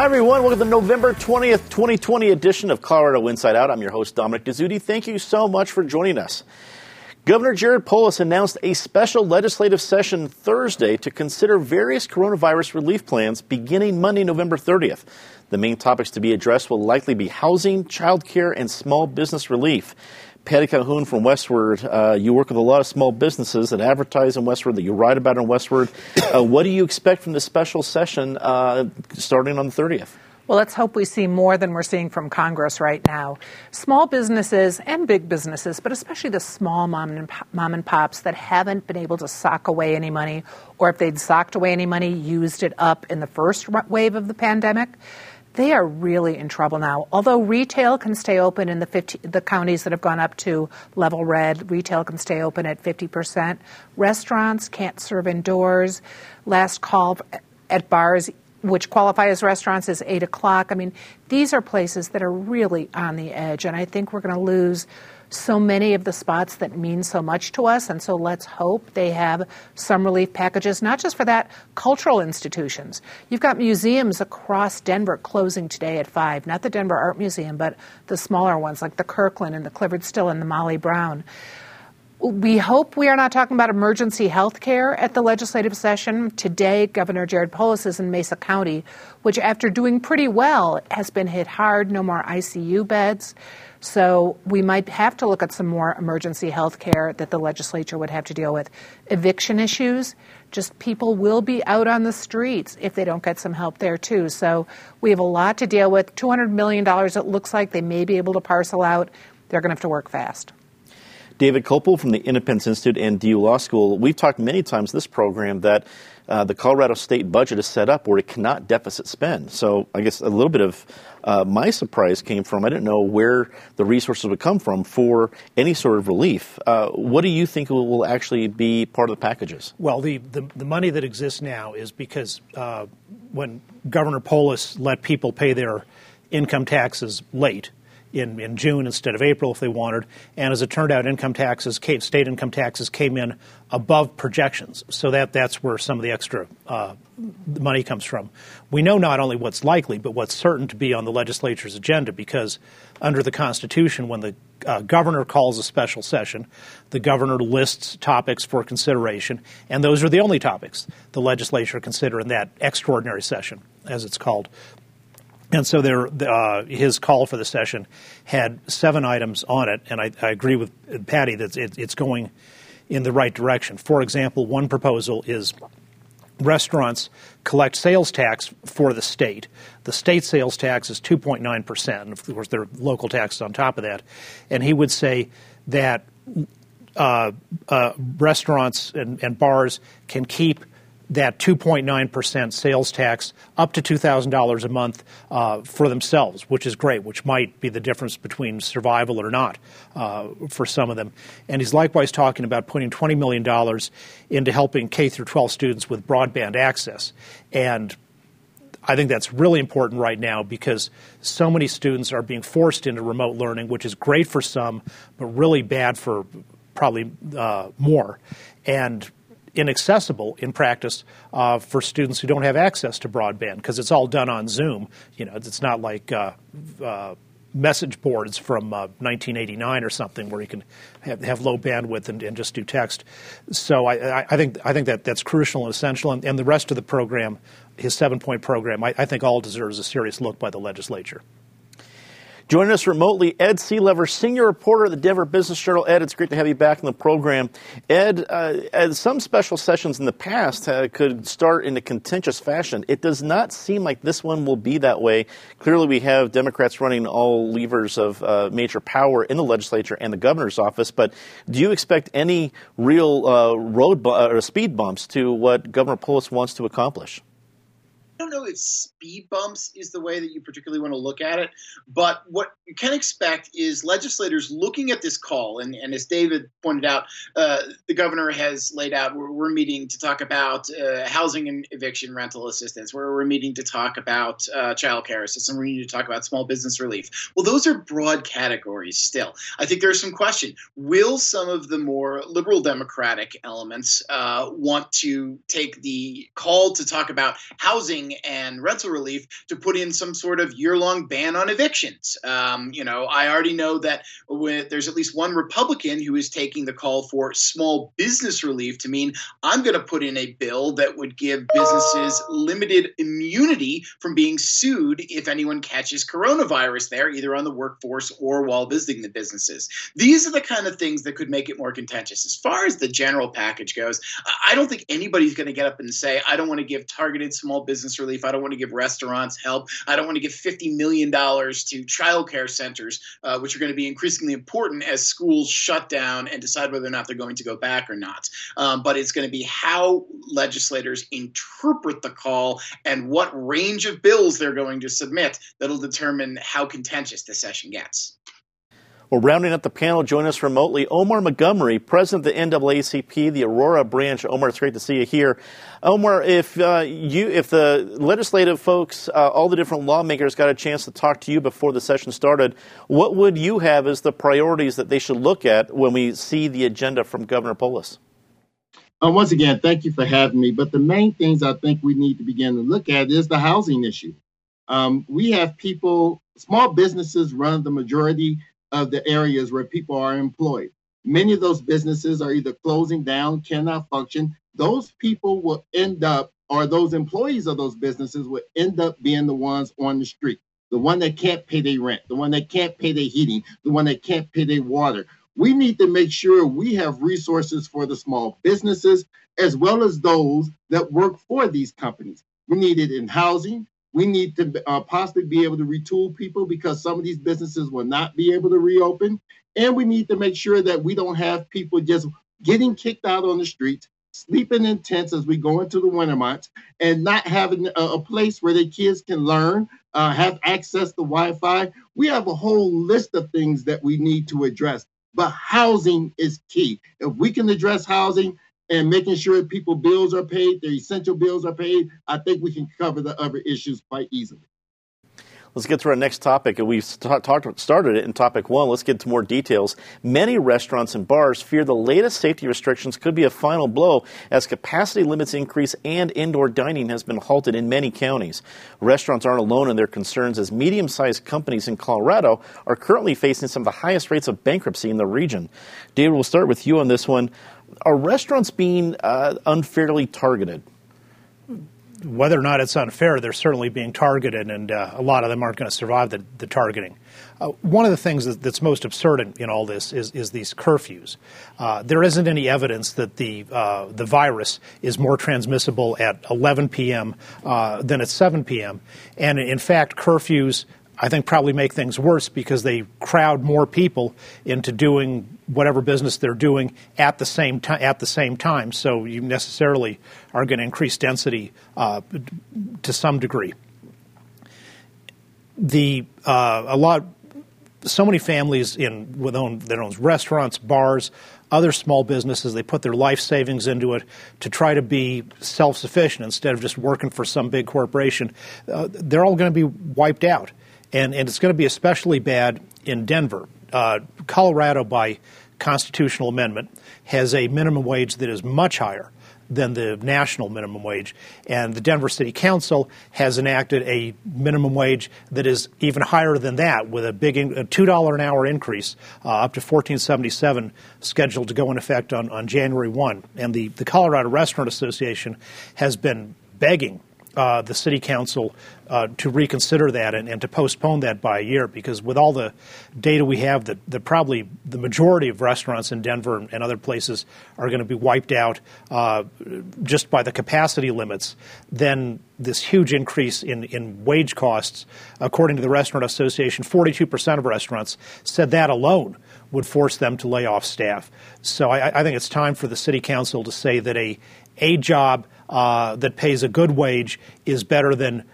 Hi, everyone. Welcome to the November 20th, 2020 edition of Colorado Inside Out. I'm your host, Dominic Dezzutti. Thank you so much for joining us. Governor Jared Polis announced a special legislative session Thursday to consider various coronavirus relief plans beginning Monday, November 30th. The main topics to be addressed will likely be housing, child care, and small business relief. Patty Calhoun from Westword, uh, you work with a lot of small businesses that advertise in Westword, that you write about in Westword. Uh, what do you expect from this special session uh, starting on the 30th? Well, let's hope we see more than we're seeing from Congress right now. Small businesses and big businesses, but especially the small mom and, mom and pops that haven't been able to sock away any money, or if they'd socked away any money, used it up in the first wave of the pandemic they are really in trouble now. Although retail can stay open in the 50, the counties that have gone up to level red, retail can stay open at 50%. Restaurants can't serve indoors. Last call at bars, which qualify as restaurants, is 8 o'clock. I mean, these are places that are really on the edge, and I think we're going to lose so many of the spots that mean so much to us. And so let's hope they have some relief packages, not just for that, cultural institutions. You've got museums across Denver closing today at 5, not the Denver Art Museum, but the smaller ones like the Kirkland and the Clyfford Still and the Molly Brown. We hope we are not talking about emergency health care at the legislative session. Today, Governor Jared Polis is in Mesa County, which, after doing pretty well, has been hit hard. No more ICU beds. So we might have to look at some more emergency health care that the legislature would have to deal with. Eviction issues, just people will be out on the streets if they don't get some help there too. So we have a lot to deal with. $200 million, it looks like they may be able to parcel out. They're going to have to work fast. David Kopel from the Independence Institute and DU Law School. We've talked many times this program that uh, the Colorado state budget is set up where it cannot deficit spend. So I guess a little bit of uh, my surprise came from I didn't know where the resources would come from for any sort of relief. Uh, what do you think will, will, actually be part of the packages? Well, the, the, the money that exists now is because uh, when Governor Polis let people pay their income taxes late, in, in June instead of April if they wanted. And as it turned out, income taxes, state income taxes came in above projections. So that, that's where some of the extra uh, money comes from. We know not only what's likely, but what's certain to be on the legislature's agenda because under the Constitution, when the uh, governor calls a special session, the governor lists topics for consideration, and those are the only topics the legislature consider in that extraordinary session, as it's called. And so there, uh, his call for the session had seven items on it, and I, I agree with Patty that it, it's going in the right direction. For example, one proposal is restaurants collect sales tax for the state. The state sales tax is 2.9 percent, and of course there are local taxes on top of that. And he would say that uh, uh, restaurants and, and bars can keep that 2.9% sales tax up to $2,000 a month uh, for themselves, which is great, which might be the difference between survival or not uh, for some of them. And he's likewise talking about putting $20 million into helping K through 12 students with broadband access. And I think that's really important right now because so many students are being forced into remote learning, which is great for some, but really bad for probably uh, more. And inaccessible in practice uh, for students who don't have access to broadband because it's all done on Zoom. You know, it's not like uh, uh, message boards from 1989 uh, or something where you can have, have low bandwidth and, and, just do text. So I, I, think I think that that's crucial and essential. And, and the rest of the program, his seven point program, I, I think all deserves a serious look by the legislature. Joining us remotely, Ed Sealover, senior reporter at the Denver Business Journal. Ed, it's great to have you back in the program. Ed, uh, some special sessions in the past uh, could start in a contentious fashion. It does not seem like this one will be that way. Clearly, we have Democrats running all levers of uh, major power in the legislature and the governor's office. But do you expect any real uh, road bu- or speed bumps to what Governor Polis wants to accomplish? Don't know if speed bumps is the way that you particularly want to look at it, but what you can expect is legislators looking at this call, and, and as David pointed out, uh, the governor has laid out we're, we're meeting to talk about uh, housing and eviction rental assistance, where we're meeting to talk about uh, child care assistance, we need to talk about small business relief. Well, those are broad categories still. I think there's some question. Will some of the more liberal democratic elements uh, want to take the call to talk about housing and rental relief to put in some sort of year long ban on evictions. Um, you know, I already know that there's at least one Republican who is taking the call for small business relief to mean I'm going to put in a bill that would give businesses limited immunity from being sued if anyone catches coronavirus there, either on the workforce or while visiting the businesses. These are the kind of things that could make it more contentious. As far as the general package goes, I don't think anybody's going to get up and say, I don't want to give targeted small business relief. I don't want to give restaurants help. I don't want to give $50 million to childcare centers, uh, which are going to be increasingly important as schools shut down and decide whether or not they're going to go back or not. Um, but it's going to be how legislators interpret the call and what range of bills they're going to submit that'll determine how contentious the session gets. Well, rounding up the panel, join us remotely, Omar Montgomery, president of the NAACP, the Aurora branch. Omar, it's great to see you here. Omar, if uh, you, if the legislative folks, uh, all the different lawmakers, got a chance to talk to you before the session started, what would you have as the priorities that they should look at when we see the agenda from Governor Polis? Uh, once again, thank you for having me. But the main things I think we need to begin to look at is the housing issue. Um, we have people, small businesses run the majority of the areas where people are employed. Many of those businesses are either closing down, cannot function. Those people will end up, or those employees of those businesses will end up being the ones on the street. The one that can't pay their rent, the one that can't pay their heating, the one that can't pay their water. We need to make sure we have resources for the small businesses as well as those that work for these companies. We need it in housing. We need to uh, possibly be able to retool people because some of these businesses will not be able to reopen. And we need to make sure that we don't have people just getting kicked out on the streets, sleeping in tents as we go into the winter months, and not having a, a place where their kids can learn, uh, have access to Wi Fi. We have a whole list of things that we need to address. But housing is key. If we can address housing, and making sure people bills are paid, their essential bills are paid, I think we can cover the other issues quite easily. Let's get to our next topic. and We've talked, started it in topic one. Let's get to more details. Many restaurants and bars fear the latest safety restrictions could be a final blow as capacity limits increase and indoor dining has been halted in many counties. Restaurants aren't alone in their concerns as medium sized companies in Colorado are currently facing some of the highest rates of bankruptcy in the region. David, we'll start with you on this one are restaurants being uh, unfairly targeted? Whether or not it's unfair, they're certainly being targeted, and uh, a lot of them aren't going to survive the, the targeting. Uh, one of the things that, that's most absurd in, in, all this is, is these curfews. Uh, there isn't any evidence that the uh, the virus is more transmissible at 11 p.m. Uh, than at 7 p.m. And in fact, curfews I think probably make things worse because they crowd more people into doing whatever business they're doing at the same time. At the same time, so you necessarily are going to increase density uh, to some degree. The uh, a lot, so many families in with own that owns restaurants, bars, other small businesses. They put their life savings into it to try to be self sufficient instead of just working for some big corporation. Uh, they're all going to be wiped out and, and it's going to be especially bad in Denver. Uh, Colorado, by constitutional amendment, has a minimum wage that is much higher than the national minimum wage. And the Denver City Council has enacted a minimum wage that is even higher than that, with a big a $2 an hour increase uh, up to 1477 scheduled to go in effect on, on January 1. And the, the Colorado Restaurant Association has been begging uh, the city council uh, to reconsider that and, and, to postpone that by a year because with all the data we have that, that probably the majority of restaurants in Denver and other places are going to be wiped out uh, just by the capacity limits, then this huge increase in, in wage costs, according to the Restaurant Association, 42% of restaurants said that alone would force them to lay off staff. So I, I think it's time for the city council to say that a, a job – uh, that pays a good wage is better than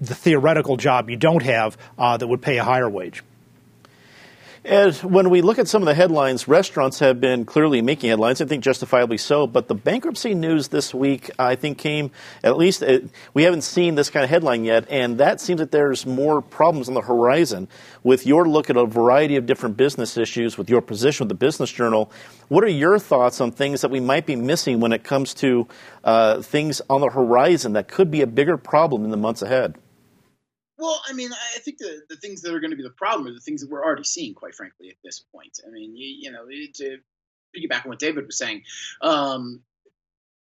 the theoretical job you don't have uh, that would pay a higher wage. And when we look at some of the headlines, restaurants have been clearly making headlines, I think justifiably so. But the bankruptcy news this week, I think, came at least uh, we haven't seen this kind of headline yet. And that seems that there's more problems on the horizon. With your look at a variety of different business issues, with your position with the Business Journal, what are your thoughts on things that we might be missing when it comes to uh, things on the horizon that could be a bigger problem in the months ahead? Well, I mean, I think the, the things that are going to be the problem are the things that we're already seeing, quite frankly, at this point. I mean, you, you know, to piggyback on what David was saying, um,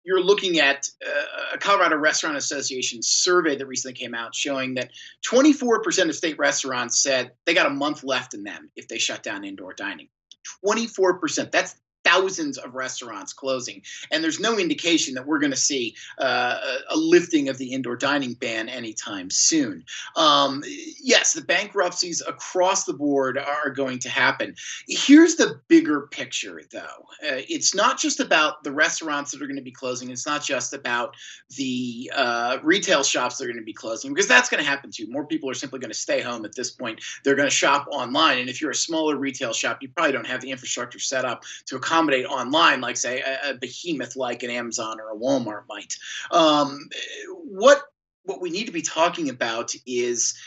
you're looking at uh, a Colorado Restaurant Association survey that recently came out showing that 24% of state restaurants said they got a month left in them if they shut down indoor dining. 24%. That's thousands of restaurants closing, and there's no indication that we're going to see uh, a lifting of the indoor dining ban anytime soon. Um, yes, the bankruptcies across the board are going to happen. Here's the bigger picture, though. Uh, it's not just about the restaurants that are going to be closing. It's not just about the uh, retail shops that are going to be closing, because that's going to happen too. More people are simply going to stay home at this point. They're going to shop online, and if you're a smaller retail shop, you probably don't have the infrastructure set up to accommodate accommodate online, like say a, a behemoth like an Amazon or a Walmart might. Um, what what we need to be talking about is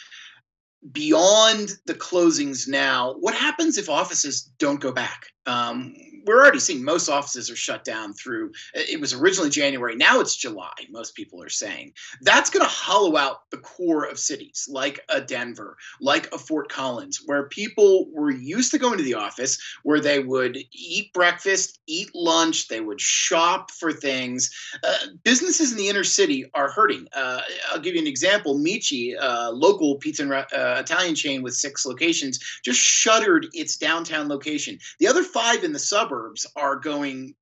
beyond the closings now. What happens if offices don't go back? Um, we're already seeing most offices are shut down through it was originally January. Now it's July, most people are saying. That's going to hollow out the core of cities like a Denver, like a Fort Collins, where people were used to going to the office, where they would eat breakfast, eat lunch, they would shop for things. Uh, businesses in the inner city are hurting. Uh, I'll give you an example. Mici, uh, local pizza and uh, Italian chain with six locations, just shuttered its downtown location. The other five in the suburbs are going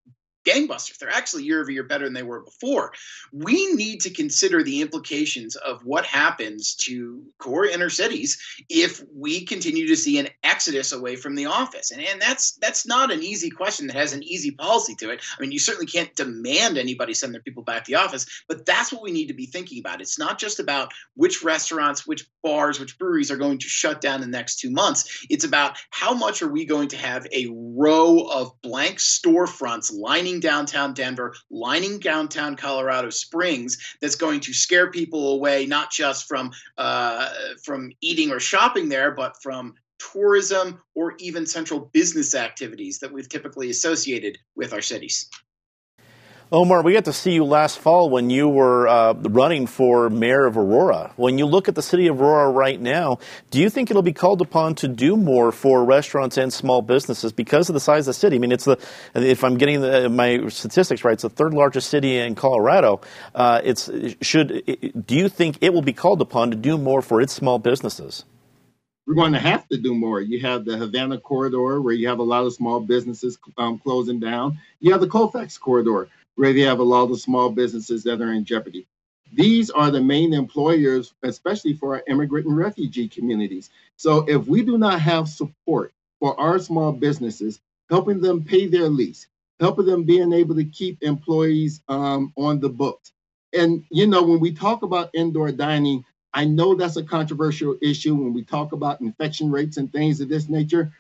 gangbusters. They're actually year over year better than they were before. We need to consider the implications of what happens to core inner cities if we continue to see an exodus away from the office. And, and that's that's not an easy question that has an easy policy to it. I mean, you certainly can't demand anybody send their people back to the office, but that's what we need to be thinking about. It's not just about which restaurants, which bars, which breweries are going to shut down in the next two months. It's about how much are we going to have a row of blank storefronts lining lining downtown Denver, lining downtown Colorado Springs that's going to scare people away, not just from uh, from eating or shopping there, but from tourism or even central business activities that we've typically associated with our cities. Omar, we got to see you last fall when you were uh, running for mayor of Aurora. When you look at the city of Aurora right now, do you think it'll be called upon to do more for restaurants and small businesses because of the size of the city? I mean, it's the if I'm getting the, my statistics right, it's the third largest city in Colorado. Uh, it's should do you think it will be called upon to do more for its small businesses? We're going to have to do more. You have the Havana corridor where you have a lot of small businesses um, closing down. You have the Colfax corridor where they have a lot of small businesses that are in jeopardy. These are the main employers, especially for our immigrant and refugee communities. So if we do not have support for our small businesses, helping them pay their lease, helping them being able to keep employees um, on the books. And, you know, when we talk about indoor dining, I know that's a controversial issue when we talk about infection rates and things of this nature,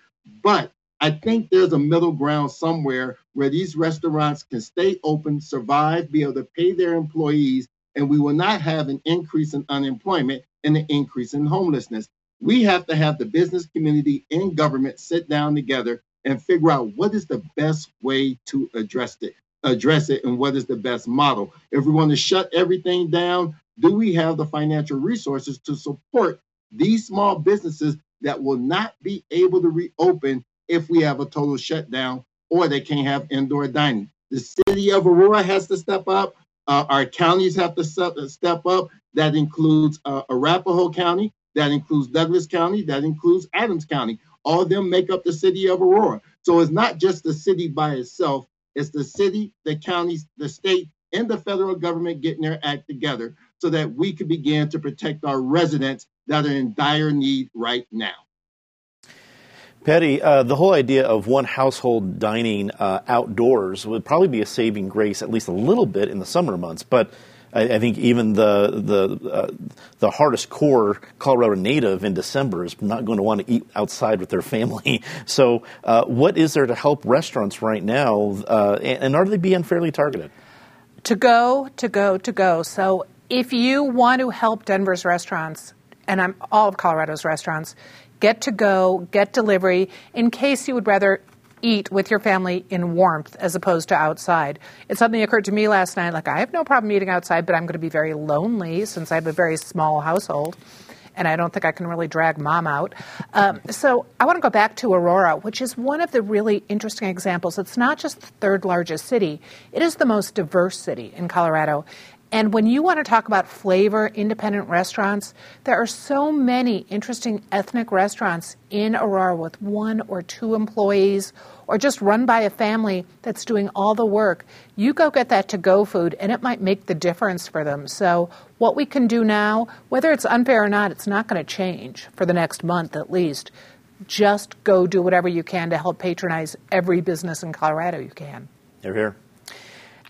but I think there's a middle ground somewhere where these restaurants can stay open, survive, be able to pay their employees, and we will not have an increase in unemployment and an increase in homelessness. We have to have the business community and government sit down together and figure out what is the best way to address it, address it, and what is the best model. If we want to shut everything down, do we have the financial resources to support these small businesses that will not be able to reopen if we have a total shutdown or they can't have indoor dining. The city of Aurora has to step up. Uh, our counties have to step up. That includes uh, Arapahoe County, that includes Douglas County, that includes Adams County. All of them make up the city of Aurora. So it's not just the city by itself, it's the city, the counties, the state, and the federal government getting their act together so that we can begin to protect our residents that are in dire need right now. Patty, uh, the whole idea of one household dining uh, outdoors would probably be a saving grace, at least a little bit in the summer months. But I, I think even the the uh, the hardest core Colorado native in December is not going to want to eat outside with their family. So, uh, what is there to help restaurants right now, uh, and, and are they being unfairly targeted? To go, to go, to go. So, if you want to help Denver's restaurants, and I'm all of Colorado's restaurants, get to go, get delivery in case you would rather eat with your family in warmth as opposed to outside. Something that occurred to me last night. Like, I have no problem eating outside, but I'm going to be very lonely since I have a very small household. And I don't think I can really drag mom out. Um, so I want to go back to Aurora, which is one of the really interesting examples. It's not just the third largest city, it is the most diverse city in Colorado. And when you want to talk about flavor independent restaurants, there are so many interesting ethnic restaurants in Aurora with one or two employees or just run by a family that's doing all the work. You go get that to go food and it might make the difference for them. So, what we can do now, whether it's unfair or not, it's not going to change for the next month at least. Just go do whatever you can to help patronize every business in Colorado you can. You're here.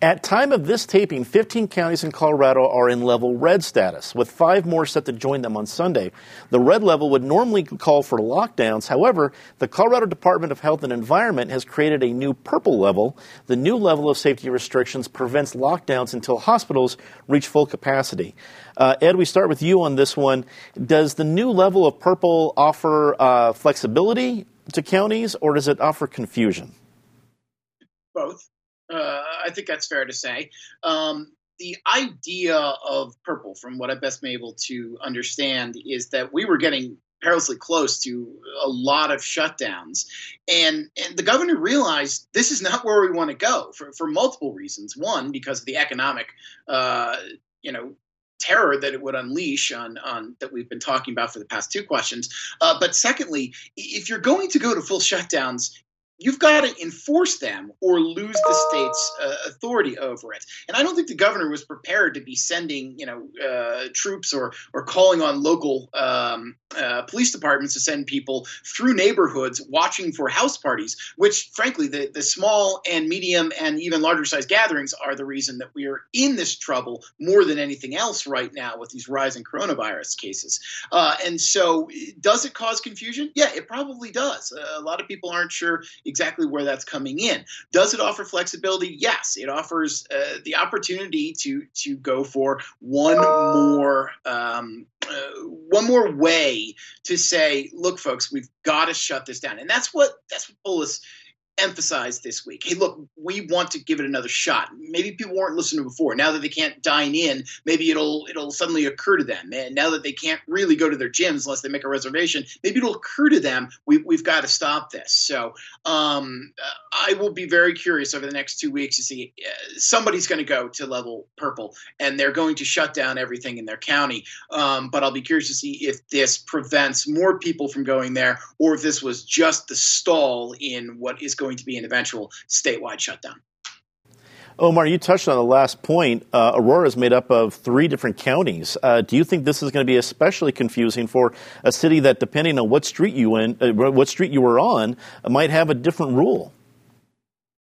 At time of this taping, 15 counties in Colorado are in level red status, with five more set to join them on Sunday. The red level would normally call for lockdowns. However, the Colorado Department of Health and Environment has created a new purple level. The new level of safety restrictions prevents lockdowns until hospitals reach full capacity. Uh, Ed, we start with you on this one. Does the new level of purple offer uh, flexibility to counties, or does it offer confusion? Both. Uh, I think that's fair to say. Um, the idea of purple, from what I've best been able to understand, is that we were getting perilously close to a lot of shutdowns. And, and the governor realized this is not where we want to go for, for multiple reasons. One, because of the economic, uh, you know, terror that it would unleash on, on that we've been talking about for the past two questions. Uh, but secondly, if you're going to go to full shutdowns, you've got to enforce them or lose the state's uh, authority over it. And I don't think the governor was prepared to be sending, you know, uh, troops or or calling on local um, uh, police departments to send people through neighborhoods watching for house parties. Which, frankly, the the small and medium and even larger size gatherings are the reason that we are in this trouble more than anything else right now with these rising coronavirus cases. Uh, and so, does it cause confusion? Yeah, it probably does. a lot of people aren't sure exactly where that's coming in. Does it offer flexibility? Yes, it offers uh, the opportunity to to go for one more um, uh, one more way to say, look, folks, we've got to shut this down, and that's what that's what Polis emphasized this week. Hey, look, we want to give it another shot. Maybe people weren't listening before. Now that they can't dine in, maybe it'll it'll suddenly occur to them. And now that they can't really go to their gyms unless they make a reservation, maybe it'll occur to them we, we've got to stop this. So um, I will be very curious over the next two weeks to see uh, somebody's going to go to level purple and they're going to shut down everything in their county. Um, but I'll be curious to see if this prevents more people from going there or if this was just the stall in what is going going to be an eventual statewide shutdown. Omar, you touched on the last point. Uh, Aurora is made up of three different counties. Uh, do you think this is going to be especially confusing for a city that, depending on what street you in, uh, what street you were on, might have a different rule?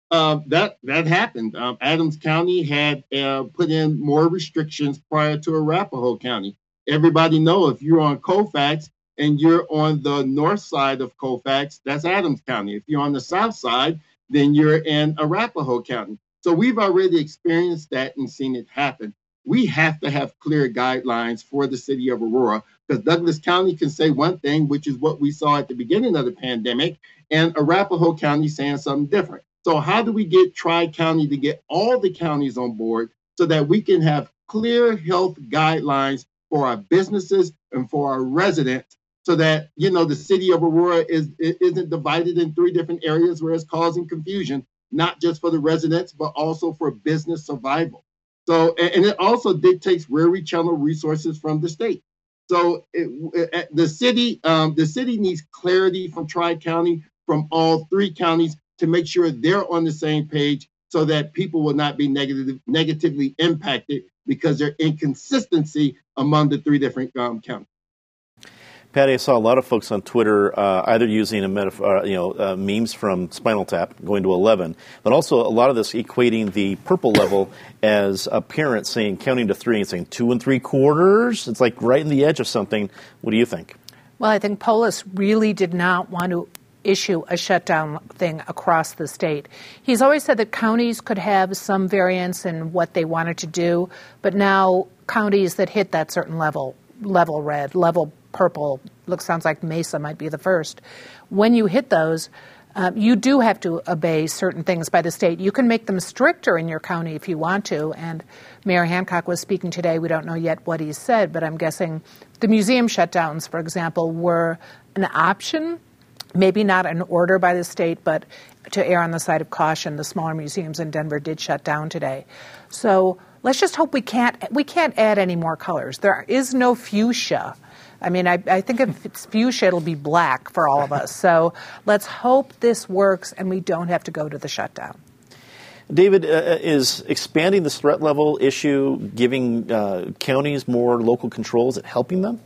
Uh, that that happened. Um, Adams County had uh, put in more restrictions prior to Arapahoe County. Everybody know if you're on Colfax, and you're on the north side of Colfax, that's Adams County. If you're on the south side, then you're in Arapahoe County. So we've already experienced that and seen it happen. We have to have clear guidelines for the city of Aurora because Douglas County can say one thing, which is what we saw at the beginning of the pandemic, and Arapahoe County saying something different. So, how do we get Tri County to get all the counties on board so that we can have clear health guidelines for our businesses and for our residents so that you know the city of Aurora is isn't divided in three different areas where it's causing confusion, not just for the residents but also for business survival. So and it also dictates where we channel resources from the state. So it, the city um, the city needs clarity from Tri County from all three counties to make sure they're on the same page so that people will not be negative, negatively impacted because there's inconsistency among the three different um, counties. Patty, I saw a lot of folks on Twitter uh, either using a metaphor, uh, you know, uh, memes from Spinal Tap going to 11, but also a lot of this equating the purple level as a parent saying, counting to three and saying two and three quarters. It's like right in the edge of something. What do you think? Well, I think Polis really did not want to issue a shutdown thing across the state. He's always said that counties could have some variance in what they wanted to do, but now counties that hit that certain level, level red, level purple, looks sounds like Mesa might be the first. When you hit those, um, you do have to obey certain things by the state. You can make them stricter in your county if you want to. And Mayor Hancock was speaking today. We don't know yet what he said, but I'm guessing the museum shutdowns, for example, were an option maybe not an order by the state, but to err on the side of caution, the smaller museums in Denver did shut down today. So let's just hope we can't we can't add any more colors. There is no fuchsia. I mean, I, I think if it's fuchsia, it'll be black for all of us. So let's hope this works and we don't have to go to the shutdown. David, uh, uh is expanding the threat level issue giving uh, counties more local controls at helping them?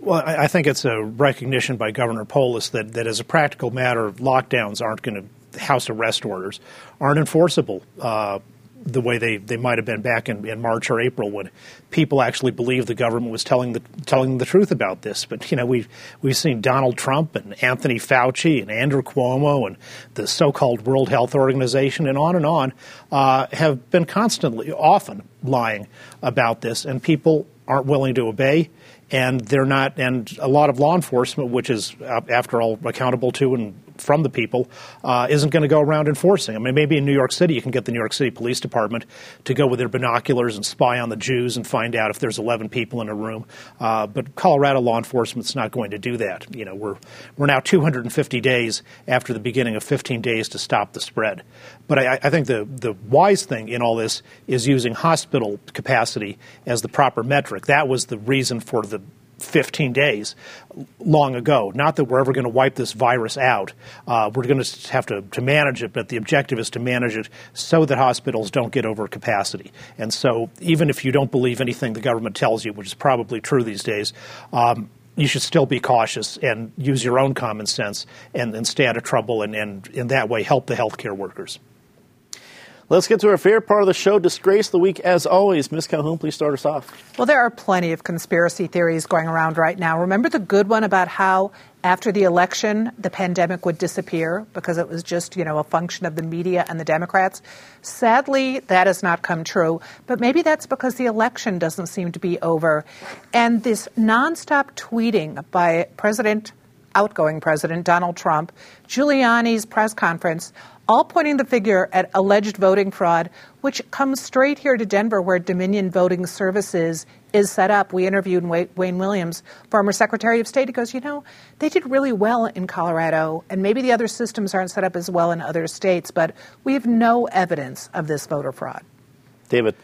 Well, I think it's a recognition by Governor Polis that, that as a practical matter, lockdowns aren't going to, house arrest orders aren't enforceable uh, the way they, they might have been back in, in March or April when people actually believed the government was telling the telling the truth about this. But you know we've we've seen Donald Trump and Anthony Fauci and Andrew Cuomo and the so-called World Health Organization and on and on uh, have been constantly, often lying about this, and people aren't willing to obey and they're not and a lot of law enforcement which is after all accountable to and from the people uh, isn't going to go around enforcing. I mean, maybe in New York City, you can get the New York City Police Department to go with their binoculars and spy on the Jews and find out if there's 11 people in a room. Uh, but Colorado law enforcement's not going to do that. You know, we're we're now 250 days after the beginning of 15 days to stop the spread. But I, I think the the wise thing in all this is using hospital capacity as the proper metric. That was the reason for the 15 days long ago. Not that we're ever going to wipe this virus out. Uh, we're going to have to, to manage it, but the objective is to manage it so that hospitals don't get over capacity. And so, even if you don't believe anything the government tells you, which is probably true these days, um, you should still be cautious and use your own common sense and, and stay out of trouble and, and in that way help the healthcare workers. Let's get to our favorite part of the show, Disgrace the Week. As always, Ms. Calhoun, please start us off. Well, there are plenty of conspiracy theories going around right now. Remember the good one about how after the election the pandemic would disappear because it was just, you know, a function of the media and the Democrats? Sadly, that has not come true, but maybe that's because the election doesn't seem to be over. And this nonstop tweeting by President outgoing President Donald Trump, Giuliani's press conference, all pointing the figure at alleged voting fraud, which comes straight here to Denver, where Dominion Voting Services is set up. We interviewed Wayne Williams, former Secretary of State. He goes, You know, they did really well in Colorado, and maybe the other systems aren't set up as well in other states, but we have no evidence of this voter fraud. David.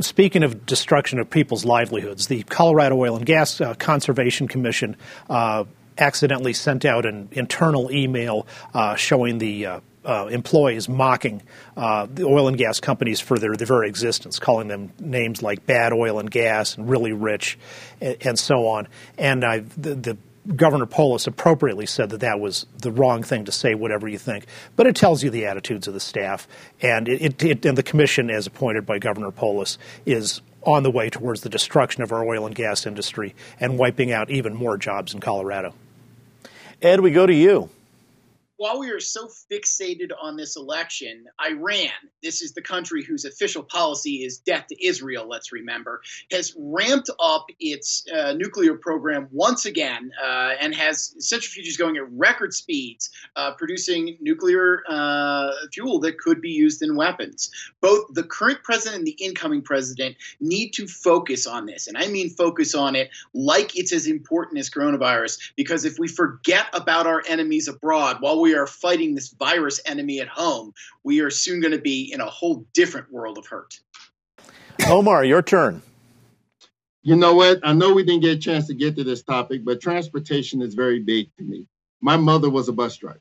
Speaking of destruction of people's livelihoods, the Colorado Oil and Gas uh, Conservation Commission uh, accidentally sent out an internal email uh, showing the uh, uh, employees mocking uh, the oil and gas companies for their, their very existence, calling them names like bad oil and gas and really rich and, and so on. And I, the, the Governor Polis appropriately said that that was the wrong thing to say, whatever you think. But it tells you the attitudes of the staff, and it, it, and the commission, as appointed by Governor Polis, is on the way towards the destruction of our oil and gas industry and wiping out even more jobs in Colorado. Ed, we go to you while we are so fixated on this election, Iran, this is the country whose official policy is death to Israel, let's remember, has ramped up its uh, nuclear program once again uh, and has centrifuges going at record speeds, uh, producing nuclear uh, fuel that could be used in weapons. Both the current president and the incoming president need to focus on this. And I mean focus on it like it's as important as coronavirus, because if we forget about our enemies abroad while we are fighting this virus enemy at home, we are soon going to be in a whole different world of hurt. Omar, your turn. You know what? I know we didn't get a chance to get to this topic, but transportation is very big to me. My mother was a bus driver,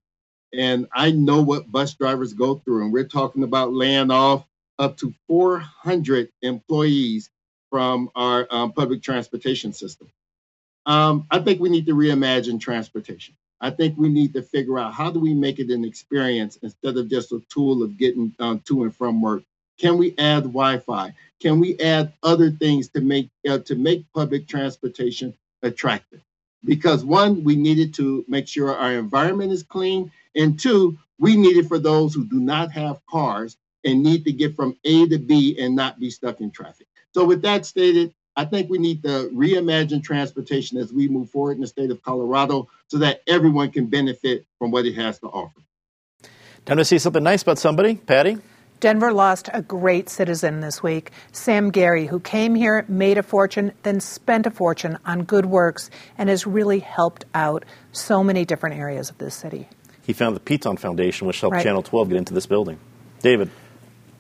and I know what bus drivers go through. And we're talking about laying off up to 400 employees from our um, public transportation system. Um, I think we need to reimagine transportation. I think we need to figure out how do we make it an experience instead of just a tool of getting um, to and from work. Can we add Wi-Fi? Can we add other things to make uh, to make public transportation attractive? Because one, we needed to make sure our environment is clean, and two, we need it for those who do not have cars and need to get from A to B and not be stuck in traffic. So, with that stated, I think we need to reimagine transportation as we move forward in the state of Colorado so that everyone can benefit from what it has to offer. Time to see something nice about somebody. Patty? Denver lost a great citizen this week, Sam Gary, who came here, made a fortune, then spent a fortune on good works, and has really helped out so many different areas of this city. He founded the Piton Foundation, which helped right. Channel 12 get into this building. David.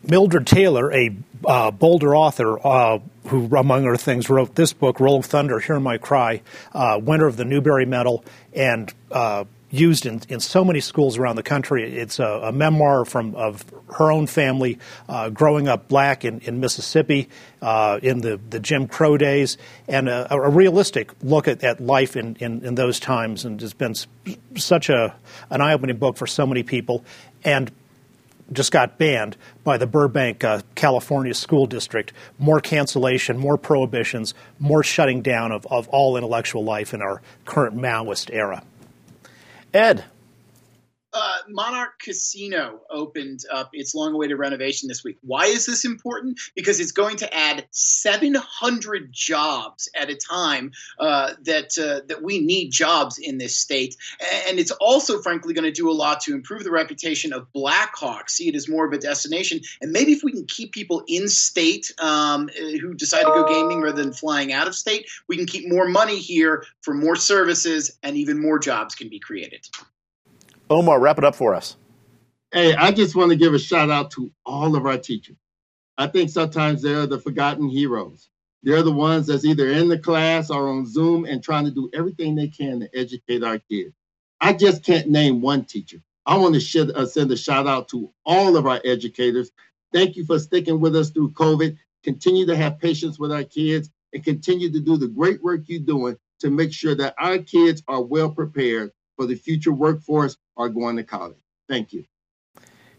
Mildred Taylor, a uh, Boulder author uh, who, among other things, wrote this book, Roll of Thunder, Hear My Cry, uh, winner of the Newbery Medal, and uh, used in, in so many schools around the country. It's a, a memoir from of her own family uh, growing up black in, in Mississippi uh, in the, the Jim Crow days, and a, a realistic look at, at life in, in, in, those times. And it's been such a an eye opening book for so many people. And just got banned by the Burbank, uh, California school district. More cancellation, more prohibitions, more shutting down of, of all intellectual life in our current Maoist era. Ed, uh, Monarch Casino opened up its long awaited renovation this week. Why is this important? Because it's going to add 700 jobs at a time uh, that, uh, that we need jobs in this state. And it's also, frankly, going to do a lot to improve the reputation of Black Hawk, see it as more of a destination. And maybe if we can keep people in state um, who decide to go gaming rather than flying out of state, we can keep more money here for more services and even more jobs can be created. Omar, wrap it up for us. Hey, I just want to give a shout out to all of our teachers. I think sometimes they're the forgotten heroes. They're the ones that's either in the class or on Zoom and trying to do everything they can to educate our kids. I just can't name one teacher. I want to uh, send a shout out to all of our educators. Thank you for sticking with us through COVID. Continue to have patience with our kids and continue to do the great work you're doing to make sure that our kids are well prepared for the future workforce are going to college. Thank you.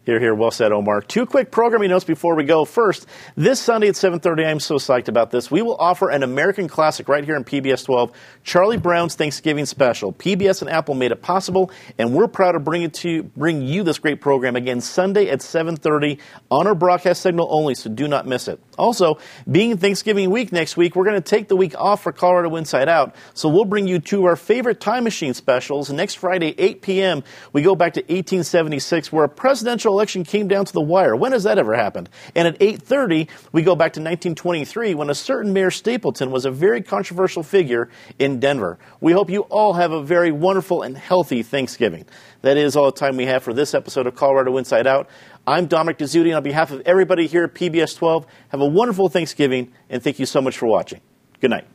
Here, here. Well said, Omar. Two quick programming notes before we go. First, this Sunday at 7.30, I'm so psyched about this. We will offer an American classic right here in PBS 12, Charlie Brown's Thanksgiving Special. PBS and Apple made it possible, and we're proud to bring it to bring you this great program again Sunday at 7.30 on our broadcast signal only, so do not miss it. Also, being Thanksgiving week next week, we're going to take the week off for Colorado Inside Out, so we'll bring you two of our favorite time machine specials. Next Friday, 8 p.m., we go back to 1876, where a presidential election came down to the wire. When has that ever happened? And at 8:30, we go back to 1923 when a certain Mayor Stapleton was a very controversial figure in Denver. We hope you all have a very wonderful and healthy Thanksgiving. That is all the time we have for this episode of Colorado Inside Out. I'm Dominic Dezzutti, and on behalf of everybody here at PBS 12, have a wonderful Thanksgiving, and thank you so much for watching. Good night.